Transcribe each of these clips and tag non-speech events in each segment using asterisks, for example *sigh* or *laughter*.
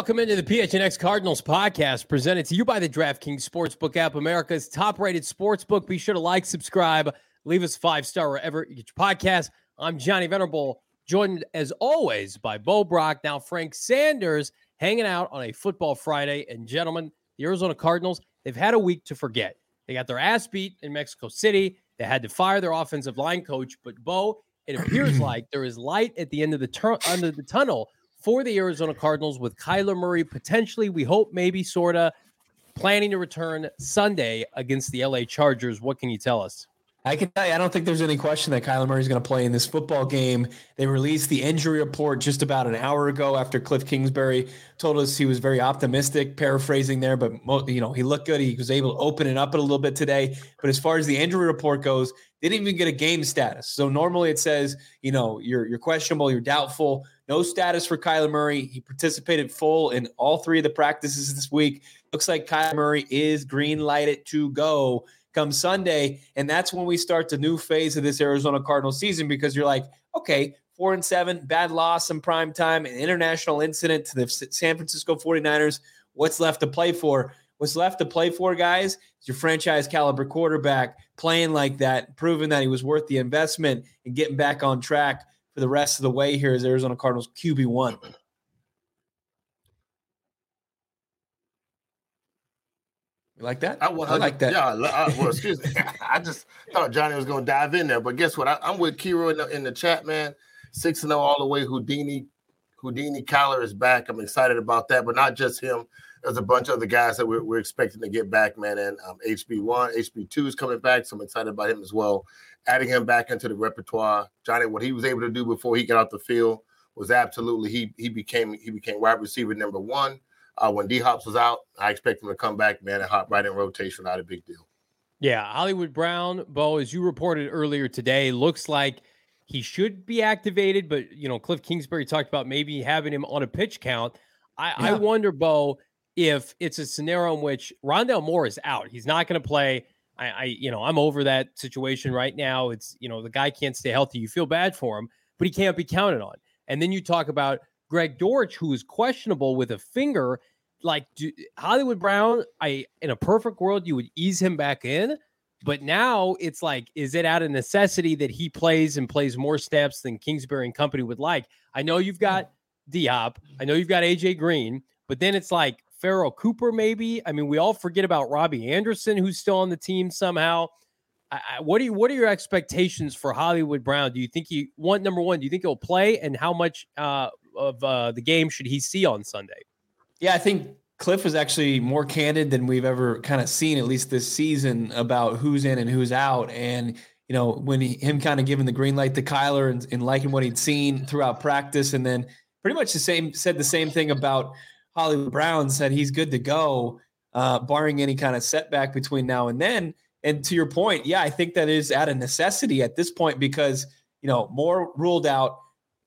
welcome into the PHNX Cardinals podcast presented to you by the DraftKings Sportsbook app, America's top rated sportsbook. Be sure to like, subscribe, leave us five star wherever you get your podcast. I'm Johnny Venerable, joined as always by Bo Brock. Now, Frank Sanders hanging out on a football Friday. And, gentlemen, the Arizona Cardinals, they've had a week to forget. They got their ass beat in Mexico City. They had to fire their offensive line coach. But, Bo, it appears *clears throat* like there is light at the end of the tur- under the tunnel for the Arizona Cardinals with Kyler Murray potentially, we hope, maybe, sort of planning to return Sunday against the LA Chargers. What can you tell us? I can tell you, I don't think there's any question that Kyler Murray is going to play in this football game. They released the injury report just about an hour ago after Kliff Kingsbury told us he was very optimistic, paraphrasing there, but you know he looked good. He was able to open it up a little bit today. But as far as the injury report goes, they didn't even get a game status. So normally it says, you know, you're you're questionable, you're doubtful. No status for Kyler Murray. He participated full in all three of the practices this week. Looks like Kyler Murray is green lighted to go come Sunday. And that's when we start the new phase of this Arizona Cardinal season because you're like, okay, four and seven, bad loss in prime time, an international incident to the San Francisco 49ers. What's left to play for? What's left to play for, guys, is your franchise caliber quarterback playing like that, proving that he was worth the investment and getting back on track the rest of the way here is Arizona Cardinals QB1. You like that? I, well, I like that. Yeah. I, well, excuse me. *laughs* I just thought Johnny was going to dive in there, but guess what? I, am with Kiro in the, in the chat, man. Six and zero oh all the way. Houdini, Houdini Kyler is back. I'm excited about that, but not just him. There's a bunch of other guys that we're, we're expecting to get back, man. And um, HB1, HB2 is coming back, so I'm excited about him as well adding him back into the repertoire. Johnny, what he was able to do before he got off the field was absolutely he he became he became wide receiver number one. Uh, when D Hops was out, I expect him to come back, man, and hop right in rotation. Not a big deal. Yeah, Hollywood Brown, Bo, as you reported earlier today, looks like he should be activated, but you know, Kliff Kingsbury talked about maybe having him on a pitch count. I, yeah. I wonder, Bo, if it's a scenario in which Rondale Moore is out. He's not going to play. I, I, you know, I'm over that situation right now. It's, you know, the guy can't stay healthy. You feel bad for him, but he can't be counted on. And then you talk about Greg Dortch, who is questionable with a finger. Like do, Hollywood Brown, I in a perfect world, you would ease him back in. But now it's like, is it out of necessity that he plays and plays more steps than Kingsbury and company would like? I know you've got D Hop, I know you've got AJ Green, but then it's like, Pharoh Cooper, maybe. I mean, we all forget about Robbie Anderson, who's still on the team somehow. I, I, what are you, what are your expectations for Hollywood Brown? Do you think he one number one? Do you think he'll play, and how much uh, of uh, the game should he see on Sunday? Yeah, I think Kliff was actually more candid than we've ever kind of seen, at least this season, about who's in and who's out. And you know, when he, him kind of giving the green light to Kyler and, and liking what he'd seen throughout practice, and then pretty much the same said the same thing about Hollywood Brown said he's good to go, uh, barring any kind of setback between now and then. And to your point, yeah, I think that is out of necessity at this point because you know Moore ruled out.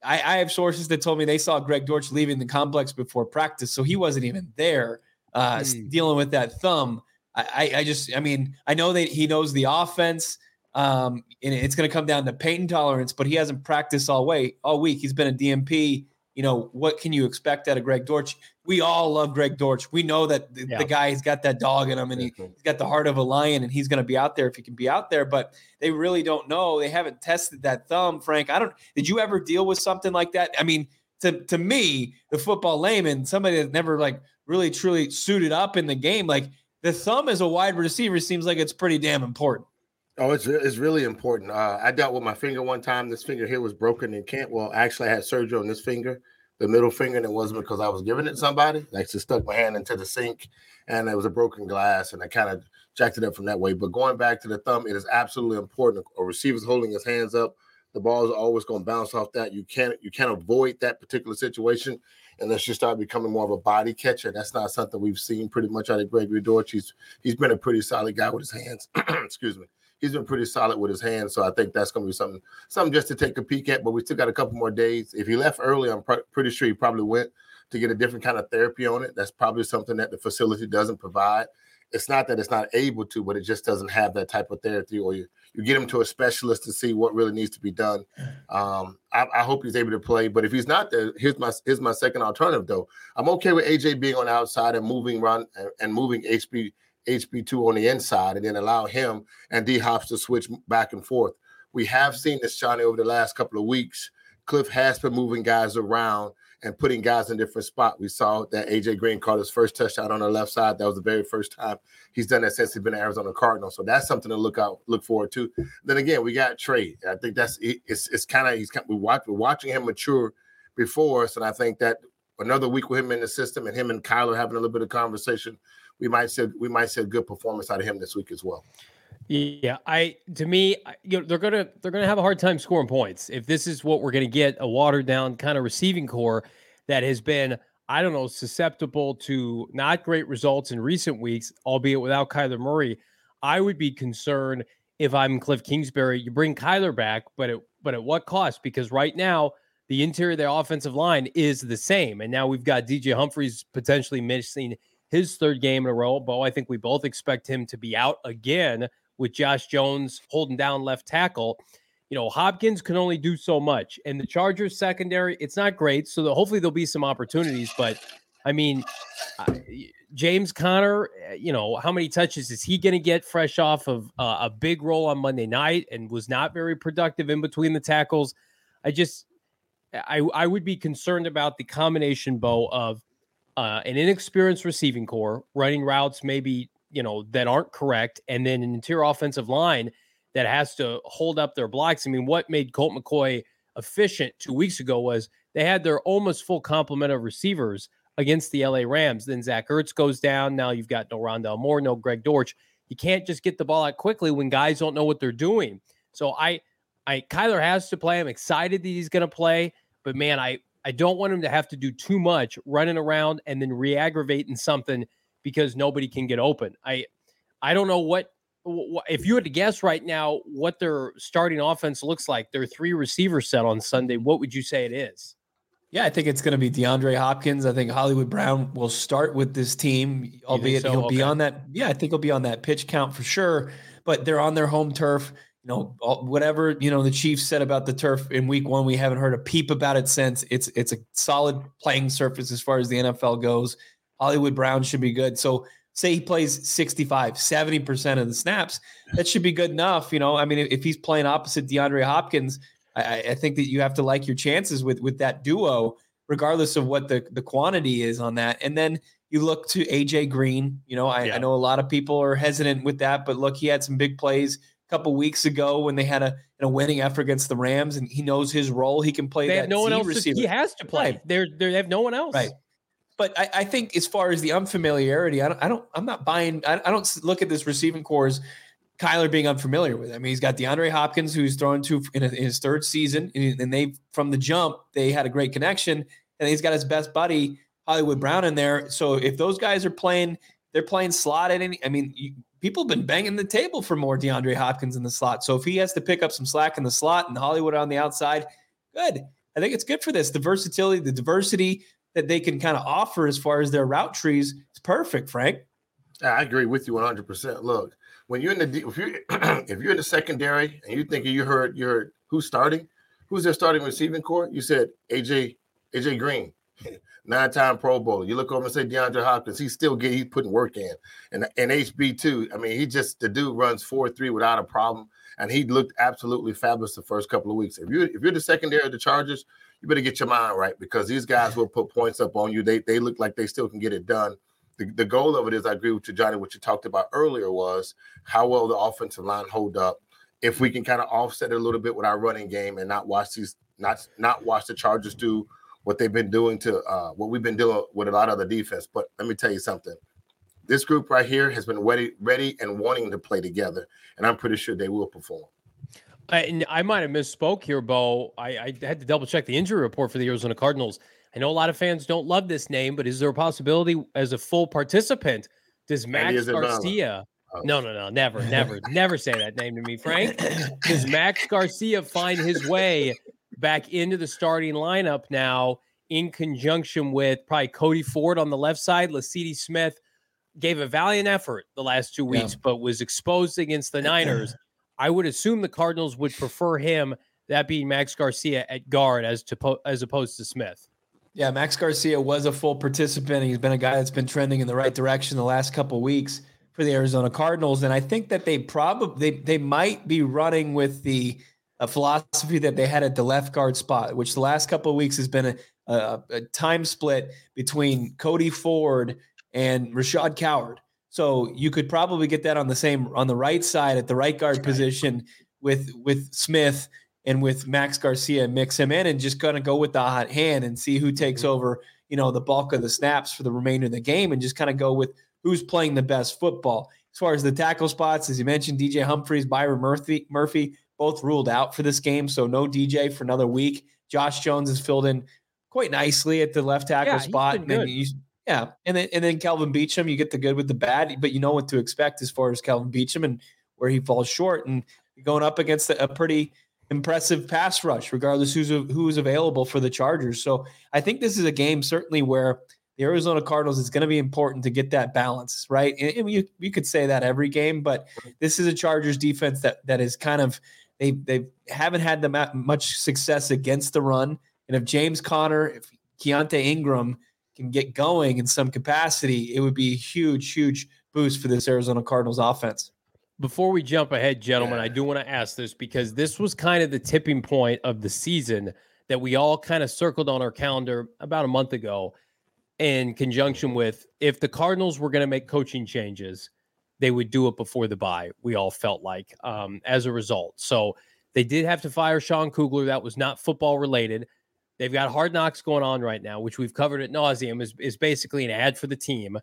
I, I have sources that told me they saw Greg Dortch leaving the complex before practice, so he wasn't even there uh, mm. dealing with that thumb. I, I, just, I mean, I know that he knows the offense. Um, and it's going to come down to pain tolerance, but he hasn't practiced all way all week. He's been a DMP. you know, what can you expect out of Greg Dortch? We all love Greg Dortch. We know that the, yeah. the guy has got that dog in him and he, has got the heart of a lion and he's going to be out there if he can be out there. But they really don't know. They haven't tested that thumb, Frank. I don't, did you ever deal with something like that? I mean, to, to me, the football layman, somebody that never like really truly suited up in the game, like the thumb as a wide receiver seems like it's pretty damn important. Oh, it's it's really important. Uh, I dealt with my finger one time. This finger here was broken and can't. Well, actually, I had surgery on this finger, the middle finger, and it wasn't because I was giving it somebody. I just stuck my hand into the sink, and it was a broken glass, and I kind of jacked it up from that way. But going back to the thumb, it is absolutely important. A receiver's holding his hands up. The ball is always going to bounce off that. You can't you can't avoid that particular situation unless you start becoming more of a body catcher. That's not something we've seen pretty much out of Gregory Dortch. He's he's been a pretty solid guy with his hands. *clears throat* Excuse me he's been pretty solid with his hands. So I think that's going to be something, something just to take a peek at. But we still got a couple more days. If he left early, I'm pr- pretty sure he probably went to get a different kind of therapy on it. That's probably something that the facility doesn't provide. it's not that it's not able to, but it just doesn't have that type of therapy, or you you get him to a specialist to see what really needs to be done. Um, I, I, hope he's able to play, but if he's not there, here's my here's my second alternative though. I'm okay with AJ being on the outside and moving run and, and moving HB HB2 on the inside, and then allow him and D Hops to switch back and forth. We have seen this, Johnny, over the last couple of weeks. Kliff has been moving guys around and putting guys in different spots. We saw that AJ Green caught his first touchdown on the left side. That was the very first time he's done that since he's been at Arizona Cardinal. So that's something to look out, look forward to. Then again, we got Trey. I think that's it's it's kind of he's we watch we're watching him mature before us, and I think that another week with him in the system and him and Kyler having a little bit of conversation, we might see we might see a good performance out of him this week as well. Yeah, I to me, you know, they're gonna they're gonna have a hard time scoring points if this is what we're gonna get a watered down kind of receiving core that has been I don't know susceptible to not great results in recent weeks, albeit without Kyler Murray. I would be concerned if I'm Kliff Kingsbury. You bring Kyler back, but at but at what cost? Because right now the interior of their offensive line is the same, and now we've got DJ Humphries potentially missing his third game in a row. Bo, I think we both expect him to be out again with Josh Jones holding down left tackle. You know, Hopkins can only do so much, and the Chargers secondary, it's not great. So the, hopefully there'll be some opportunities. But I mean, uh, James Conner, eh, you know, how many touches is he going to get fresh off of uh, a big role on Monday night and was not very productive in between the tackles? I just, I, I would be concerned about the combination, Bo, of uh, an inexperienced receiving core running routes maybe you know that aren't correct, and then an interior offensive line that has to hold up their blocks. I mean, what made Colt McCoy efficient two weeks ago was they had their almost full complement of receivers against the LA Rams. Then Zach Ertz goes down. Now you've got no Rondale Moore, no Greg Dortch. You can't just get the ball out quickly when guys don't know what they're doing. So I, I Kyler has to play. I'm excited that he's going to play, but man, I I don't want him to have to do too much running around and then re-aggravating something because nobody can get open. I I don't know what if you had to guess right now what their starting offense looks like, their three receiver set on Sunday, what would you say it is? Yeah, I think it's going to be DeAndre Hopkins. I think Hollywood Brown will start with this team, albeit so? he'll okay. be on that. Yeah, I think he'll be on that pitch count for sure. But they're on their home turf. You know, whatever you know the Chiefs said about the turf in Week One, we haven't heard a peep about it since. It's it's a solid playing surface as far as the NFL goes. Hollywood Brown should be good. So say he plays 65, 70% of the snaps, that should be good enough. You know, I mean, if he's playing opposite DeAndre Hopkins, I, I, think that you have to like your chances with with that duo, regardless of what the, the quantity is on that. And then you look to AJ Green. You know, I, yeah. I know a lot of people are hesitant with that, but look, he had some big plays couple weeks ago when they had a, a winning effort against the Rams, and he knows his role. He can play. They have no one else. Receiver. He has to play. Right. They're, they're, they have no one else. Right but I, I, think as far as the unfamiliarity, I don't, I don't I'm not buying. I, I, don't look at this receiving core as Kyler being unfamiliar with. I mean, he's got DeAndre Hopkins, who's thrown to in, a, in his third season, and they from the jump they had a great connection, and he's got his best buddy Hollywood Brown in there. So if those guys are playing, they're playing slot at any. I mean, you, people have been banging the table for more DeAndre Hopkins in the slot. So if he has to pick up some slack in the slot and Hollywood on the outside, good. I think it's good for this. The versatility, the diversity, that they can kind of offer as far as their route trees, it's perfect, Frank. I agree with you 100%. Look, when you're in the if you *clears throat* if you're in the secondary and you think you heard you heard who's starting, who's their starting receiving core? You said AJ AJ Green, *laughs* nine-time Pro Bowl. You look over and say DeAndre Hopkins, he's still getting he's putting work in, and and HB two. I mean, he just the dude runs four three without a problem, and he looked absolutely fabulous the first couple of weeks. If you if you're the secondary of the Chargers, you better get your mind right because these guys will put points up on you. They they look like they still can get it done. The, the goal of it is, I agree with you, Johnny. What you talked about earlier was how well the offensive line hold up. If we can kind of offset it a little bit with our running game and not watch these, not not watch the Chargers do what they've been doing to uh, what we've been doing with a lot of the defense. But let me tell you something. This group right here has been ready, ready and wanting to play together, and I'm pretty sure they will perform. I, I might have misspoke here, Bo. I, I, had to double check the injury report for the Arizona Cardinals. I know a lot of fans don't love this name, but is there a possibility as a full participant does Max Garcia? Oh. No, no, no, never, never, never say that name to me, Frank. *laughs* Does Max Garcia find his way back into the starting lineup now in conjunction with probably Cody Ford on the left side, Lecitus Smith gave a valiant effort the last two weeks, yeah. but was exposed against the Niners. *clears throat* I would assume the Cardinals would prefer him, that being Max Garcia at guard, as to as opposed to Smith. Yeah, Max Garcia was a full participant. He's been a guy that's been trending in the right direction the last couple weeks for the Arizona Cardinals, and I think that they probably they they might be running with the uh, philosophy that they had at the left guard spot, which the last couple of weeks has been a, a, a time split between Cody Ford and Rashad Coward. So you could probably get that on the same on the right side at the right guard position with with Smith and with Max Garcia mix him in and just kind of go with the hot hand and see who takes mm-hmm. over, you know, the bulk of the snaps for the remainder of the game and just kind of go with who's playing the best football. As far as the tackle spots, as you mentioned, DJ Humphries, Byron Murphy, Murphy, both ruled out for this game, so no DJ for another week. Josh Jones is filled in quite nicely at the left tackle yeah, spot. And then you, yeah, and then and then Kelvin Beachum, you get the good with the bad, but you know what to expect as far as Kelvin Beachum and where he falls short, and going up against a pretty impressive pass rush, regardless who's who's available for the Chargers. So I think this is a game certainly where the Arizona Cardinals is going to be important to get that balance, right? And, and you you could say that every game, but this is a Chargers defense that that is kind of they they haven't had the much success against the run. And if James Conner, if Keaontay Ingram can get going in some capacity, it would be a huge, huge boost for this Arizona Cardinals offense. Before we jump ahead, gentlemen, yeah. I do want to ask this because this was kind of the tipping point of the season that we all kind of circled on our calendar about a month ago in conjunction with if the Cardinals were going to make coaching changes, they would do it before the bye. We all felt like um, as a result. So they did have to fire Sean Kugler. That was not football related. They've got hard knocks going on right now, which we've covered at nauseum, is, is basically an ad for the team.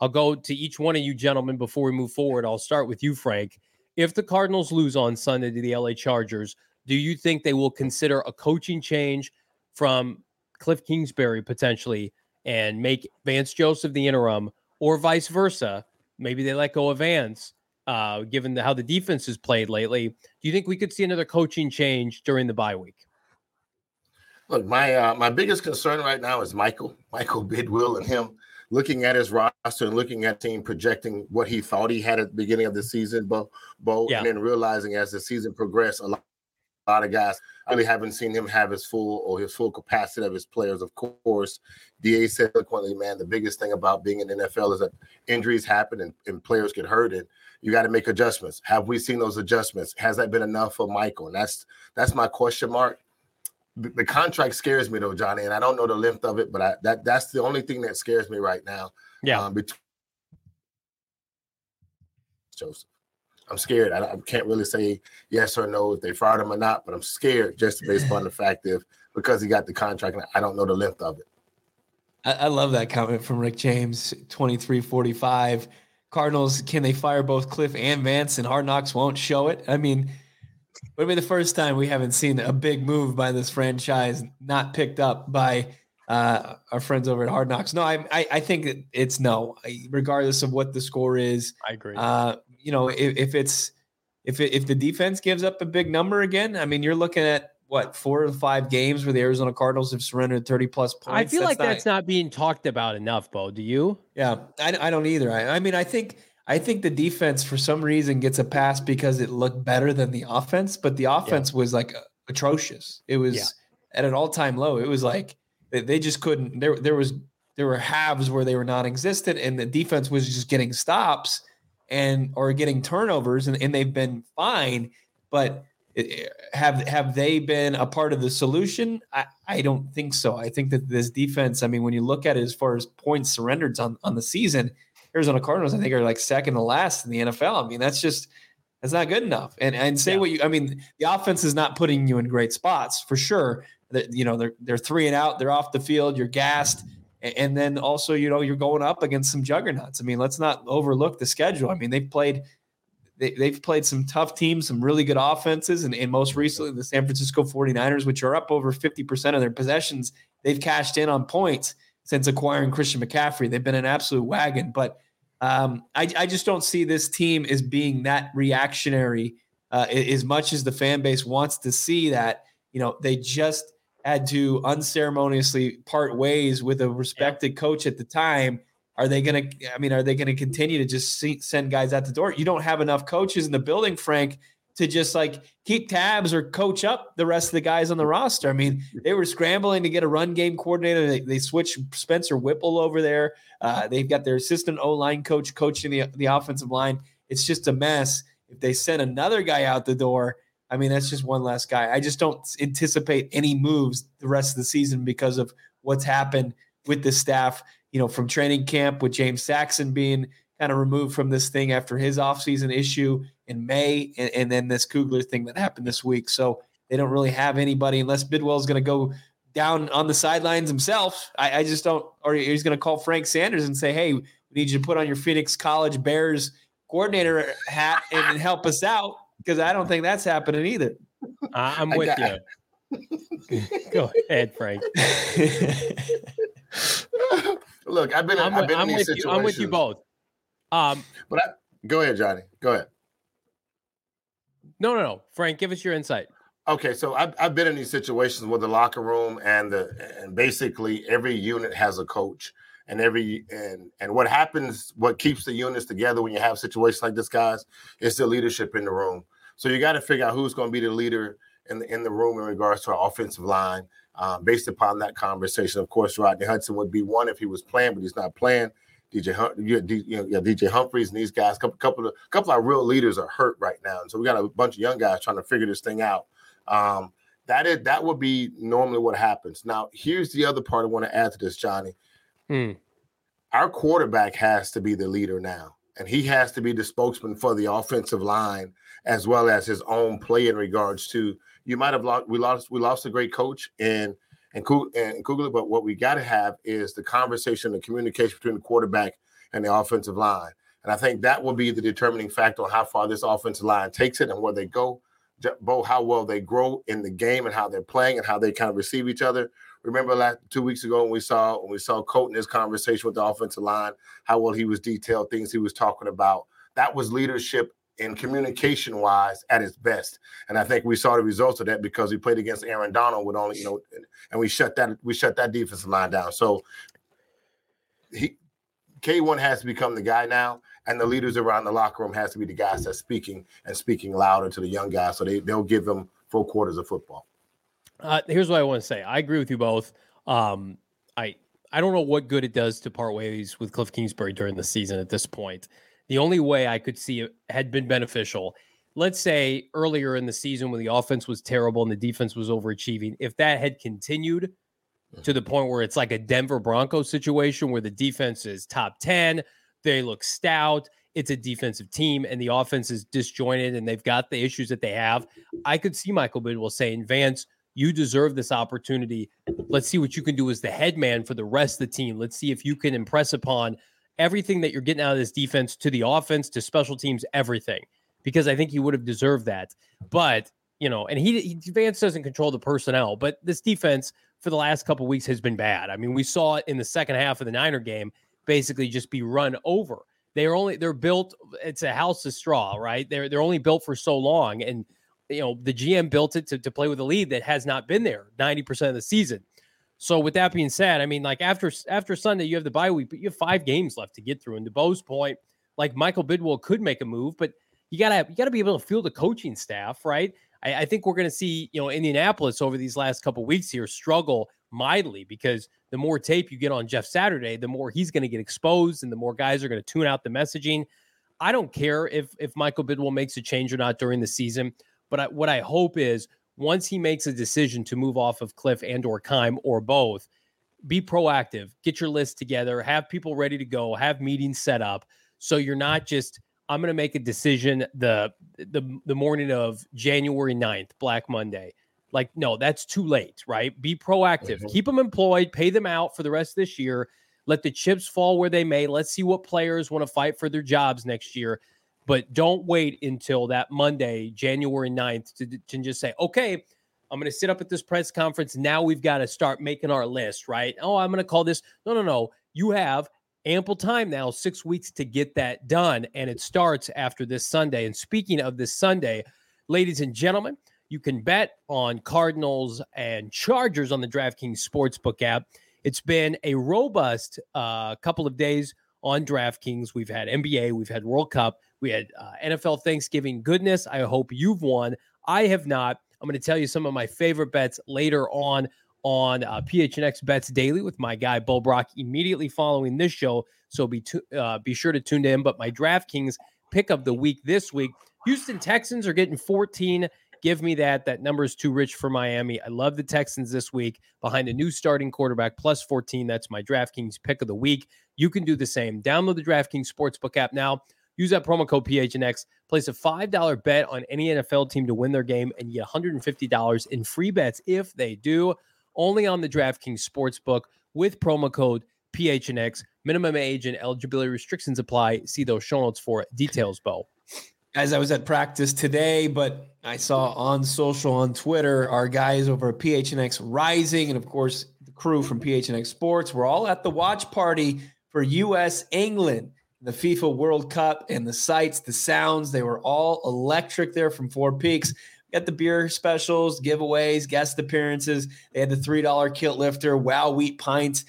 I'll go to each one of you gentlemen before we move forward. I'll start with you, Frank. If the Cardinals lose on Sunday to the LA Chargers, do you think they will consider a coaching change from Kliff Kingsbury potentially and make Vance Joseph the interim, or vice versa? Maybe they let go of Vance, uh, given the, how the defense has played lately. Do you think we could see another coaching change during the bye week? Look, my uh, my biggest concern right now is Michael, Michael Bidwill, and him looking at his roster and looking at team projecting what he thought he had at the beginning of the season, Bo, Bo yeah. and then realizing as the season progressed, a lot, a lot of guys I really haven't seen him have his full or his full capacity of his players. Of course, Da said eloquently, man, the biggest thing about being in NFL is that injuries happen and, and players get hurt, and you got to make adjustments. Have we seen those adjustments? Has that been enough for Michael? And that's that's my question mark the contract scares me though, Johnny, and I don't know the length of it, but I, that that's the only thing that scares me right now. Yeah. Um, between Joseph, I'm scared. I, I, can't really say yes or no if they fired him or not, but I'm scared just based upon the fact of because he got the contract, and I don't know the length of it. I, I love that comment from Rick James, 2345. Cardinals, can they fire both Kliff and Vance? And Hard Knocks won't show it. I mean, would be the first time we haven't seen a big move by this franchise not picked up by uh, our friends over at Hard Knocks. No, I, I, I think it's no, regardless of what the score is. I agree. Uh, you know, if, if it's if it, if the defense gives up a big number again, I mean, you're looking at what four or five games where the Arizona Cardinals have surrendered 30 plus points. I feel that's like not, that's not being talked about enough, Bo. Do you? Yeah, I, I don't either. I, I mean, I think I think the defense for some reason gets a pass because it looked better than the offense, but the offense yeah. was like atrocious. It was yeah. at an all-time low. It was like they just couldn't there there was there were halves where they were non-existent and the defense was just getting stops and or getting turnovers and, and they've been fine, but have have they been a part of the solution? I, I don't think so. I think that this defense, I mean, when you look at it as far as points surrendered on, on the season, Arizona Cardinals, I think, are like second to last in the NFL. I mean, that's just that's not good enough. And and say yeah. what you, I mean, the offense is not putting you in great spots for sure. That you know they're they're three and out, they're off the field, you're gassed, and then also you know you're going up against some juggernauts. I mean, let's not overlook the schedule. I mean, they've played. They, they've played some tough teams, some really good offenses, and, and most recently the San Francisco 49ers, which are up over 50% of their possessions. They've cashed in on points since acquiring Christian McCaffrey. They've been an absolute wagon, but um, I, I, just don't see this team as being that reactionary uh, as much as the fan base wants to see that. You know, they just had to unceremoniously part ways with a respected coach at the time. Are they going to? I mean, are they going to continue to just see, send guys out the door? You don't have enough coaches in the building, Frank, to just like keep tabs or coach up the rest of the guys on the roster. I mean, they were scrambling to get a run game coordinator. They, they switched Spencer Whipple over there. Uh, they've got their assistant O line coach coaching the, the offensive line. It's just a mess. If they send another guy out the door, I mean, that's just one last guy. I just don't anticipate any moves the rest of the season because of what's happened with the staff, you know, from training camp with James Saxon being kind of removed from this thing after his offseason issue in May, and, and, then this Kugler thing that happened this week. So they don't really have anybody unless Bidwill is going to go down on the sidelines himself. I, I just don't, or he's going to call Frank Sanders and say, "Hey, we need you to put on your Phoenix College Bears coordinator hat and help us out," because I don't think that's happening either. I'm with got, you. *laughs* go ahead, Frank. *laughs* Look, I've been. I'm, I've been I'm with you. I'm with you both. Um, but I, go ahead, Johnny. Go ahead. No, no, no, Frank. Give us your insight. Okay, so I've, I've been in these situations with the locker room and the and basically every unit has a coach and every and and what happens, what keeps the units together when you have situations like this, guys, is the leadership in the room. So you got to figure out who's going to be the leader in the in the room in regards to our offensive line. Uh, based upon that conversation, of course, Rodney Hudson would be one if he was playing, but he's not playing. DJ, you, know, DJ Humphries and these guys, couple, couple of, couple of real leaders are hurt right now, and so we got a bunch of young guys trying to figure this thing out. Um, that is that would be normally what happens. Now, here's the other part I want to add to this, Johnny. Hmm. Our quarterback has to be the leader now, and he has to be the spokesman for the offensive line as well as his own play in regards to. You might have lost. We lost. We lost a great coach in and Kugler. But what we got to have is the conversation, the communication between the quarterback and the offensive line. And I think that will be the determining factor on how far this offensive line takes it and where they go, both how well they grow in the game and how they're playing and how they kind of receive each other. Remember last two weeks ago when we saw when we saw Colt in his conversation with the offensive line, how well he was detailed, things he was talking about. That was leadership and communication wise at its best. And I think we saw the results of that because we played against Aaron Donald with only, you know, and we shut that we shut that defensive line down. So he K1 has to become the guy now, and the leaders around the locker room has to be the guys that's speaking and speaking louder to the young guys so they, they'll give them full quarters of football. Uh, here's what I want to say. I agree with you both. Um, I I don't know what good it does to part ways with Kliff Kingsbury during the season at this point. The only way I could see it had been beneficial. Let's say earlier in the season when the offense was terrible and the defense was overachieving, if that had continued to the point where it's like a Denver Broncos situation where the defense is top 10, they look stout, it's a defensive team, and the offense is disjointed and they've got the issues that they have. I could see Michael Bidwill saying, Vance, you deserve this opportunity. Let's see what you can do as the head man for the rest of the team. Let's see if you can impress upon everything that you're getting out of this defense to the offense, to special teams, everything, because I think he would have deserved that. But, you know, and he, he Vance doesn't control the personnel, but this defense for the last couple weeks has been bad. I mean, we saw it in the second half of the Niner game basically just be run over. They're only they're built, it's a house of straw, right? They're they're only built for so long. And you know, the GM built it to, to play with a lead that has not been there 90% of the season. So with that being said, I mean, like after after Sunday, you have the bye week, but you have five games left to get through. And to Bo's point, like Michael Bidwill could make a move, but you gotta you gotta be able to feel the coaching staff, right? I, I think we're gonna see, you know, Indianapolis over these last couple weeks here struggle mightily because the more tape you get on Jeff Saturday, the more he's gonna get exposed and the more guys are gonna tune out the messaging. I don't care if if Michael Bidwill makes a change or not during the season, but I, what I hope is once he makes a decision to move off of Kliff and or Keim or both, be proactive, get your list together, have people ready to go, have meetings set up. So you're not just, I'm going to make a decision the, the, the morning of January 9th, Black Monday. Like, no, that's too late, right? Be proactive, mm-hmm. keep them employed, pay them out for the rest of this year. Let the chips fall where they may. Let's see what players want to fight for their jobs next year. But don't wait until that Monday, January 9th, to, to just say, okay, I'm going to sit up at this press conference. Now we've got to start making our list, right? Oh, I'm going to call this. No, no, no. You have ample time now, six weeks to get that done. And it starts after this Sunday. And speaking of this Sunday, ladies and gentlemen, you can bet on Cardinals and Chargers on the DraftKings Sportsbook app. It's been a robust uh, couple of days on DraftKings. We've had NBA, we've had World Cup, we had uh, NFL Thanksgiving goodness. I hope you've won. I have not. I'm going to tell you some of my favorite bets later on on uh, PHNX Bets Daily with my guy Bo Brock immediately following this show. So be uh, be sure to tune in. But my DraftKings pick of the week this week: Houston Texans are getting 14. Give me that. That number is too rich for Miami. I love the Texans this week behind a new starting quarterback plus 14. That's my DraftKings pick of the week. You can do the same. Download the DraftKings Sportsbook app now. Use that promo code PHNX. Place a $5 bet on any NFL team to win their game and get $150 in free bets if they do. Only on the DraftKings Sportsbook with promo code PHNX. Minimum age and eligibility restrictions apply. See those show notes for details, Bo. As I was at practice today, but I saw on social, on Twitter, our guys over at PHNX Rising, and of course, the crew from PHNX Sports, we're all at the watch party for US England the FIFA World Cup and the sights, the sounds, they were all electric there from Four Peaks. Got the beer specials, giveaways, guest appearances. They had the $3 kilt lifter, wow wheat pints.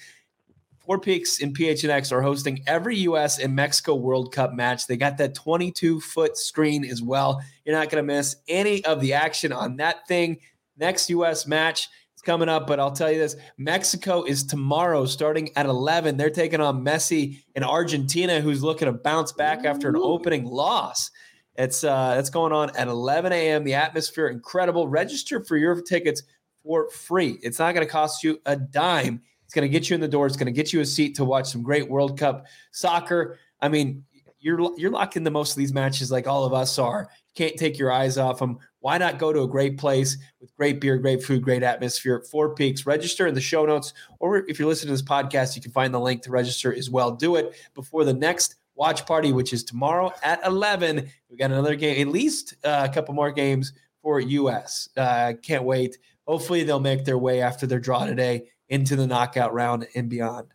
Four Peaks and PHNX are hosting every U.S. and Mexico World Cup match. They got that 22 foot screen as well. You're not going to miss any of the action on that thing. Next U.S. match coming up, but I'll tell you this Mexico is tomorrow starting at 11. They're taking on Messi in Argentina, who's looking to bounce back after an opening loss. It's uh, that's going on at 11 a.m. The atmosphere incredible. Register for your tickets for free. It's not going to cost you a dime. It's going to get you in the door. It's going to get you a seat to watch some great World Cup soccer. I mean, you're you're locked into most of these matches like all of us are. You can't take your eyes off them. Why not go to a great place with great beer, great food, great atmosphere Four Peaks? Register in the show notes, or if you're listening to this podcast, you can find the link to register as well. Do it before the next watch party, which is tomorrow at 11. We got another game, at least uh, a couple more games for US. Uh, can't wait. Hopefully, they'll make their way after their draw today into the knockout round and beyond.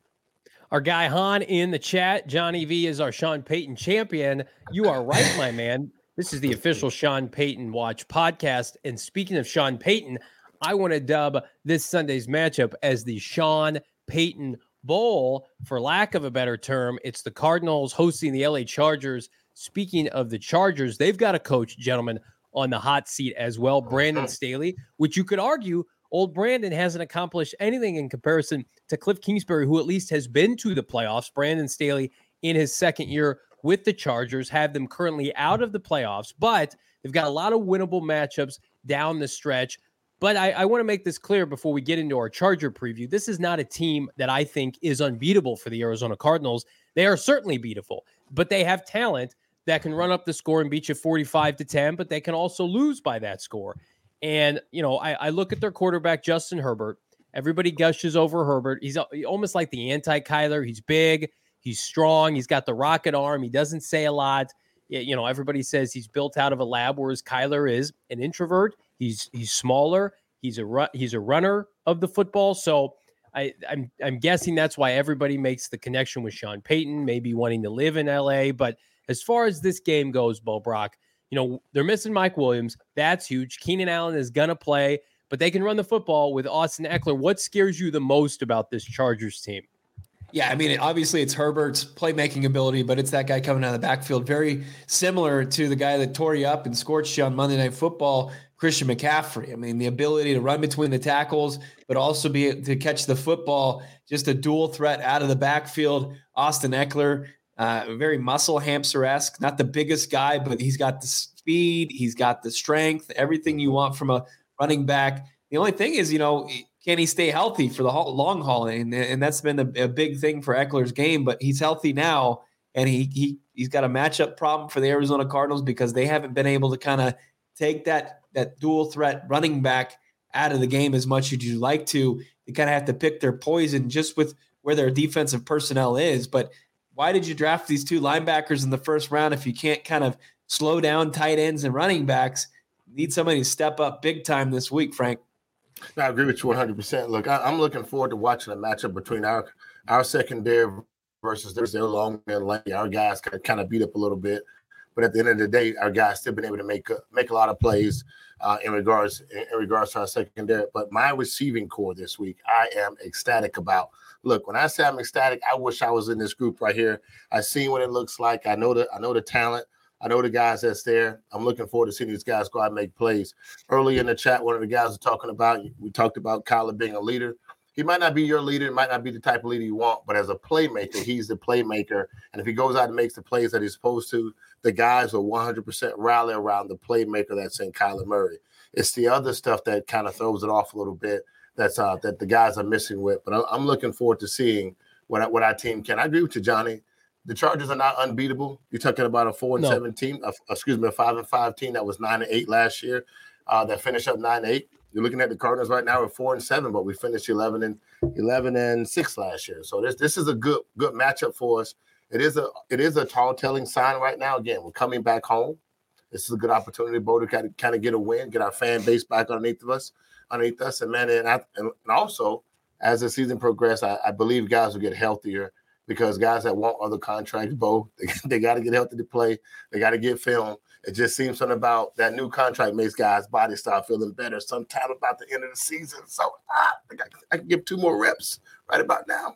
Our guy Han in the chat, Johnny V is our Sean Payton champion. You are right, my man. This is the official Sean Payton Watch podcast. And speaking of Sean Payton, I want to dub this Sunday's matchup as the Sean Payton Bowl, for lack of a better term. It's the Cardinals hosting the LA Chargers. Speaking of the Chargers, they've got a coach, gentlemen, on the hot seat as well, Brandon Staley, which you could argue old Brandon hasn't accomplished anything in comparison to Kliff Kingsbury, who at least has been to the playoffs. Brandon Staley in his second year with the Chargers, have them currently out of the playoffs, but they've got a lot of winnable matchups down the stretch. But I, I want to make this clear before we get into our Charger preview. This is not a team that I think is unbeatable for the Arizona Cardinals. They are certainly beatable, but they have talent that can run up the score and beat you 45 to 10, but they can also lose by that score. And, you know, I, I look at their quarterback, Justin Herbert. Everybody gushes over Herbert. He's almost like the anti Kyler. He's big. He's strong. He's got the rocket arm. He doesn't say a lot. You know, everybody says he's built out of a lab, whereas Kyler is an introvert. He's he's smaller. He's a he's a runner of the football. So I, I'm I'm guessing that's why everybody makes the connection with Sean Payton, maybe wanting to live in LA. But as far as this game goes, Bo Brock, you know they're missing Mike Williams. That's huge. Keenan Allen is gonna play, but they can run the football with Austin Ekeler. What scares you the most about this Chargers team? Yeah, I mean, obviously it's Herbert's playmaking ability, but it's that guy coming out of the backfield, very similar to the guy that tore you up and scorched you on Monday Night Football, Christian McCaffrey. I mean, the ability to run between the tackles, but also be to catch the football, just a dual threat out of the backfield. Austin Ekeler, uh, very muscle hamster esque, not the biggest guy, but he's got the speed, he's got the strength, everything you want from a running back. The only thing is, you know, can he stay healthy for the long haul? And, and that's been a, a, big thing for Ekeler's game, but he's healthy now. And he, he, he's got a matchup problem for the Arizona Cardinals because they haven't been able to kind of take that, that dual threat running back out of the game as much as you'd like to. You kind of have to pick their poison just with where their defensive personnel is. But why did you draft these two linebackers in the first round if you can't kind of slow down tight ends and running backs? need somebody to step up big time this week, Frank. I agree with you 100%. Look, I, am looking forward to watching a matchup between our our secondary versus their, long and lane. Our guys kind of beat up a little bit, but at the end of the day, our guys still been able to make make a lot of plays uh, in regards in regards to our secondary. But my receiving core this week, I am ecstatic about. look, when I say I'm ecstatic, I wish I was in this group right here. I seen what it looks like. I know the I know the talent. I know the guys that's there. I'm looking forward to seeing these guys go out and make plays. Early in the chat, one of the guys was talking about we talked about Kyler being a leader. He might not be your leader, might not be the type of leader you want, but as a playmaker, he's the playmaker. And if he goes out and makes the plays that he's supposed to, the guys will 100% rally around the playmaker that's in Kyler Murray. It's the other stuff that kind of throws it off a little bit that's uh, that the guys are missing with. But I'm looking forward to seeing what what our team can. I agree with you, Johnny. The Chargers are not unbeatable. You're talking about a four and no. seven team, uh, excuse me, a five and five team that was nine and eight last year, uh, that finished up nine and eight. You're looking at the Cardinals right now at four and seven, but we finished eleven and eleven and six last year. So this this is a good good matchup for us. It is a it is a tall telling sign right now. Again, we're coming back home. This is a good opportunity, Bo, to kind of, kind of get a win, get our fan base back underneath of us, underneath us, and man, and, I, and also as the season progresses, I, I believe guys will get healthier because guys that want other contracts, Bo, *laughs* they, they got to get healthy to play. They got to get film. It just seems something about that new contract makes guys' body start feeling better sometime about the end of the season. So ah, I, I can give two more reps right about now.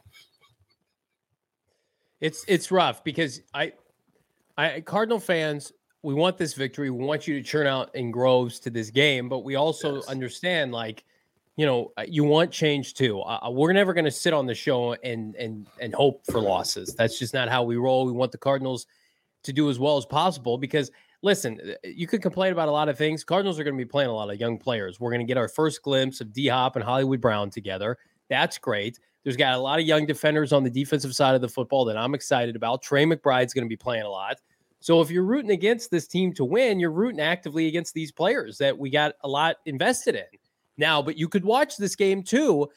It's it's rough because I, I Cardinal fans, we want this victory. We want you to churn out in groves to this game, but we also yes. understand like you know, uh, you want change too. Uh, uh we're never going to sit on the show and and and hope for losses. That's just not how we roll. We want the Cardinals to do as well as possible because listen, uh, you could complain about a lot of things. Cardinals are going to be playing a lot of young players. We're going to get our first glimpse of D Hop and Hollywood Brown together. That's great. There's got a lot of young defenders on the defensive side of the football that I'm excited about. Trey McBride's going to be playing a lot. So if you're rooting against this team to win, you're rooting actively against these players that we got a lot invested in now, but you could watch this game too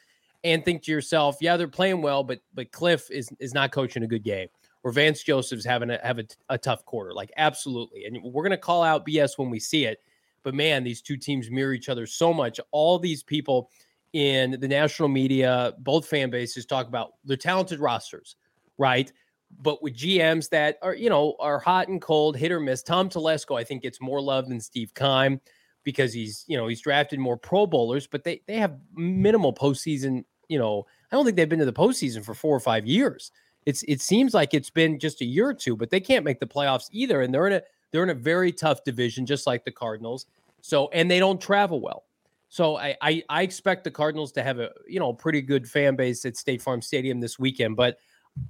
and think to yourself, yeah, they're playing well, but but Kliff is is not coaching a good game. Or Vance Joseph's having a have a, a tough quarter. Like absolutely. And we're gonna call out BS when we see it. But man, these two teams mirror each other so much. All these people in the national media, both fan bases talk about their talented rosters, right? But with GMs that are, you know, are hot and cold, hit or miss. Tom Telesco, I think, gets more love than Steve Keim because he's you know he's drafted more Pro Bowlers, but they they have minimal postseason. You know, I don't think they've been to the postseason for four or five years. It's it seems like it's been just a year or two, but they can't make the playoffs either, and they're in a they're in a very tough division, just like the Cardinals. So and they don't travel well. So I, I, I expect the Cardinals to have a you know pretty good fan base at State Farm Stadium this weekend, but.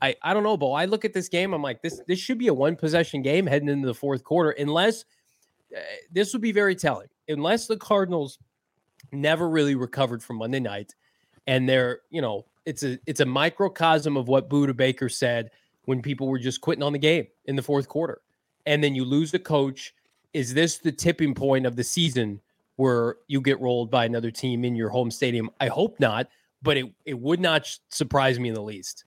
I, I don't know, Bo. I look at this game. I'm like, this this should be a one possession game heading into the fourth quarter, unless uh, this would be very telling unless the Cardinals never really recovered from Monday night, and they're you know it's a it's a microcosm of what Budda Baker said when people were just quitting on the game in the fourth quarter, and then you lose the coach. Is this the tipping point of the season where you get rolled by another team in your home stadium? I hope not, but it it would not surprise me in the least.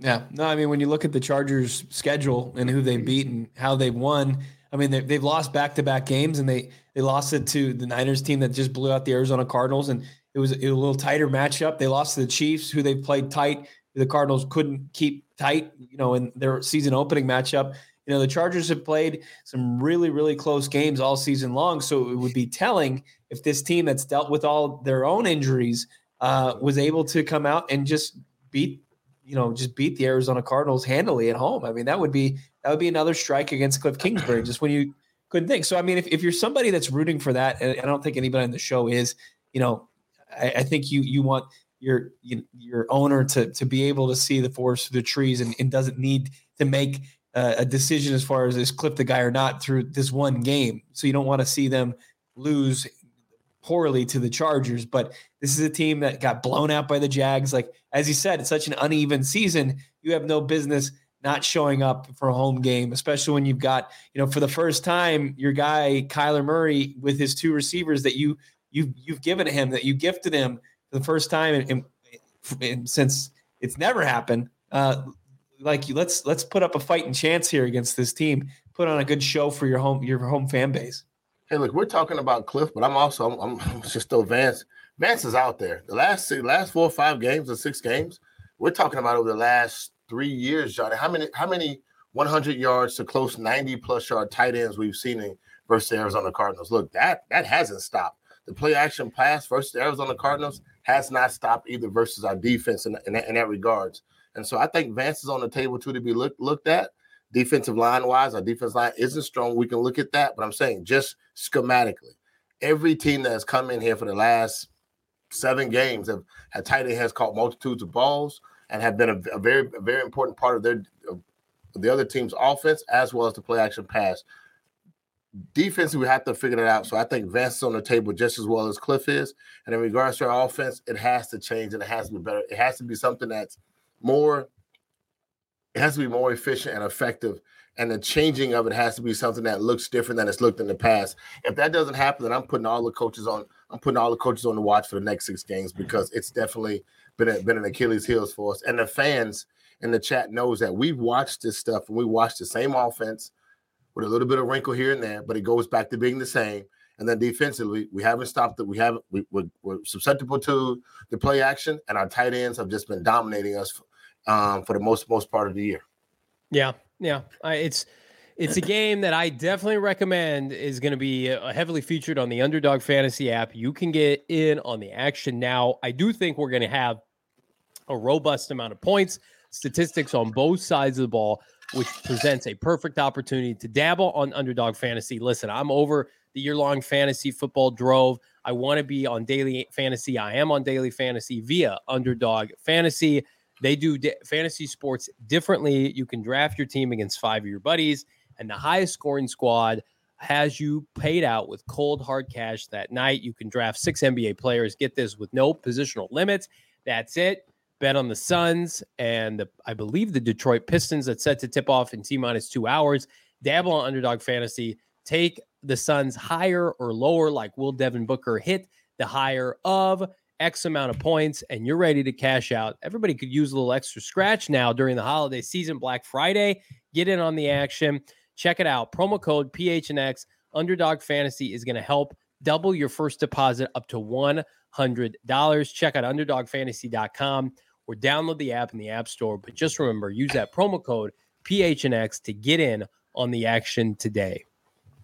Yeah, no, I mean when you look at the Chargers' schedule and who they beat and how they won, I mean, they've lost back to back games and they they lost it to the Niners team that just blew out the Arizona Cardinals, and it was, it was a little tighter matchup. They lost to the Chiefs, who they played tight. The Cardinals couldn't keep tight, you know, in their season opening matchup. You know, the Chargers have played some really, really close games all season long. So it would be telling if this team that's dealt with all their own injuries uh, was able to come out and just beat, you know, just beat the Arizona Cardinals handily at home. I mean, that would be that would be another strike against Kliff Kingsbury. just when you couldn't think. So I mean, if, if you're somebody that's rooting for that, and I don't think anybody on the show is, you know, I, I think you you want your you, your owner to to be able to see the forest through the trees and, and doesn't need to make uh, a decision as far as is clip the guy or not through this one game. So you don't want to see them lose poorly to the Chargers. But this is a team that got blown out by the Jags. Like as you said, it's such an uneven season. You have no business not showing up for a home game, especially when you've got, you know, for the first time, your guy Kyler Murray with his two receivers that you you've you've given him that you gifted him for the first time in, since it's never happened. Uh, like let's let's put up a fighting chance here against this team. Put on a good show for your home your home fan base. Hey, look, we're talking about Kliff, but I'm also I'm, I'm *laughs* just still Vance. Vance is out there. The last six, last four or five games or six games, we're talking about over the last three years, Johnny. How many how many 100 yards to close 90 plus yard tight ends we've seen in versus the Arizona Cardinals? Look, that that hasn't stopped. The play action pass versus the Arizona Cardinals has not stopped either versus our defense in, in, that, in that regards. And so I think Vance is on the table too to be look, looked at. Defensive line wise, our defense line isn't strong. We can look at that, but I'm saying just schematically, every team that has come in here for the last seven games have had tight end has caught multitudes of balls and have been a, a very a very important part of their of the other team's offense as well as the play action pass. Defense, we have to figure that out. So I think Vance is on the table just as well as Kliff is. And in regards to our offense, it has to change and it has to be better. It has to be something that's more, it has to be more efficient and effective. And the changing of it has to be something that looks different than it's looked in the past. If that doesn't happen, then I'm putting all the coaches on. I'm putting all the coaches on the watch for the next six games mm-hmm. because it's definitely been a, been an Achilles heels for us. And the fans in the chat knows that we've watched this stuff and we watched the same offense with a little bit of wrinkle here and there, but it goes back to being the same. And then defensively, we haven't stopped it. We haven't. We, we're, we're, susceptible to the play action, and our tight ends have just been dominating us um, for the most most part of the year. Yeah, yeah. I, it's it's a game that I definitely recommend is going to be uh, heavily featured on the Underdog Fantasy app. You can get in on the action now. I do think we're going to have a robust amount of points, statistics on both sides of the ball which presents a perfect opportunity to dabble on underdog fantasy. Listen, I'm over the year long fantasy football drove. I want to be on daily fantasy. I am on daily fantasy via underdog fantasy. They do d- fantasy sports differently. You can draft your team against five of your buddies, and the highest scoring squad has you paid out with cold hard cash that night. You can draft six NBA players. Get this with no positional limits. That's it bet on the Suns and the, I believe the Detroit Pistons that's set to tip off in T minus two hours. Dabble on underdog fantasy. Take the Suns higher or lower, like will Devin Booker hit the higher of X amount of points, and you're ready to cash out. Everybody could use a little extra scratch now during the holiday season, Black Friday. Get in on the action. Check it out. Promo code PHNX Underdog Fantasy is going to help double your first deposit up to $100. Check out underdogfantasy.com or download the app in the App Store. But just remember, use that promo code PHNX to get in on the action today.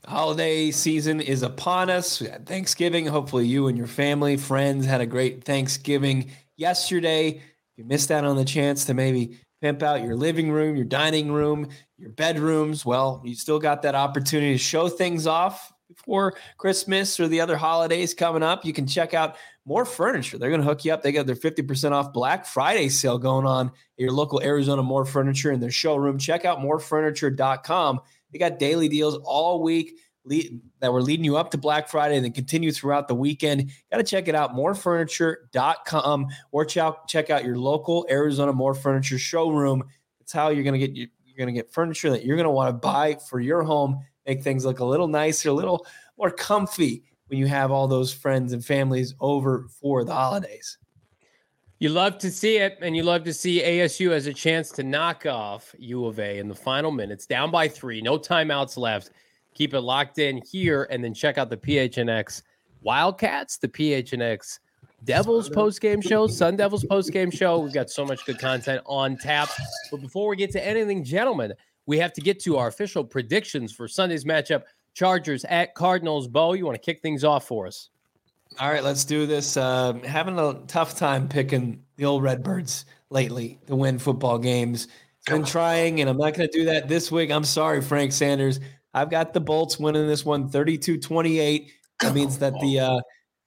Holiday season is upon us. Thanksgiving. Hopefully, you and your family, friends had a great Thanksgiving yesterday. If you missed out on the chance to maybe pimp out your living room, your dining room, your bedrooms, well, you still got that opportunity to show things off before Christmas or the other holidays coming up, you can check out more furniture. They're going to hook you up. They got their 50% off Black Friday sale going on at your local Arizona More Furniture in their showroom. Check out morefurniture.com. They got daily deals all week lead, that were leading you up to Black Friday and then continue throughout the weekend. Got to check it out, morefurniture.com or check, check out your local Arizona More Furniture showroom. It's how you're going to get you're going to get furniture that you're going to want to buy for your home make things look a little nicer, a little more comfy when you have all those friends and families over for the holidays. You love to see it, and you love to see ASU as a chance to knock off U of A in the final minutes, down by three, no timeouts left. Keep it locked in here, and then check out the PHNX Wildcats, the PHNX Devils post game show, Sun Devils post game show. We've got so much good content on tap. But before we get to anything, gentlemen, we have to get to our official predictions for Sunday's matchup Chargers at Cardinals. Bo, you want to kick things off for us? All right, let's do this. Uh, having a tough time picking the old Redbirds lately to win football games. Been trying, and I'm not going to do that this week. I'm sorry, Frank Sanders. I've got the Bolts winning this one 32 28. That means that the uh,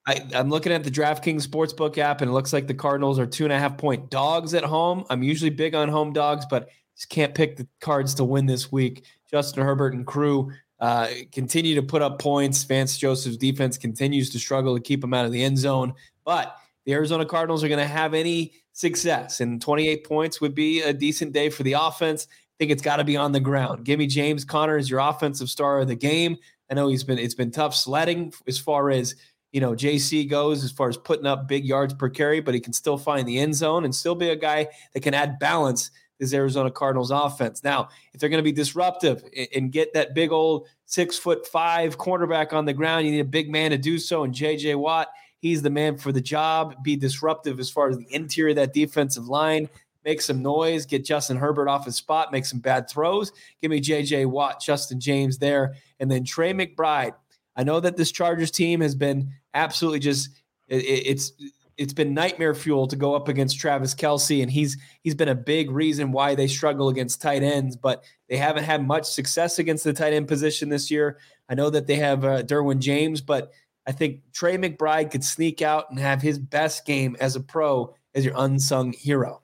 I, am looking at the DraftKings Sportsbook app, and it looks like the Cardinals are two and a half point dogs at home. I'm usually big on home dogs, but just can't pick the cards to win this week. Justin Herbert and crew uh, continue to put up points. Vance Joseph's defense continues to struggle to keep him out of the end zone. But the Arizona Cardinals are going to have any success, and 28 points would be a decent day for the offense. I think it's got to be on the ground. Give me James Conner as your offensive star of the game. I know he's been it's been tough sledding as far as you know JC goes as far as putting up big yards per carry, but he can still find the end zone and still be a guy that can add balance this Arizona Cardinals offense. Now, if they're going to be disruptive and get that big old six foot five cornerback on the ground, you need a big man to do so. And JJ Watt, he's the man for the job. Be disruptive as far as the interior of that defensive line. Make some noise, get Justin Herbert off his spot, make some bad throws. Give me JJ Watt, Justin James there, and then Trey McBride. I know that this Chargers team has been absolutely just it's it's been nightmare fuel to go up against Travis Kelce, and he's he's been a big reason why they struggle against tight ends. But they haven't had much success against the tight end position this year. I know that they have uh, Derwin James, but I think Trey McBride could sneak out and have his best game as a pro as your unsung hero.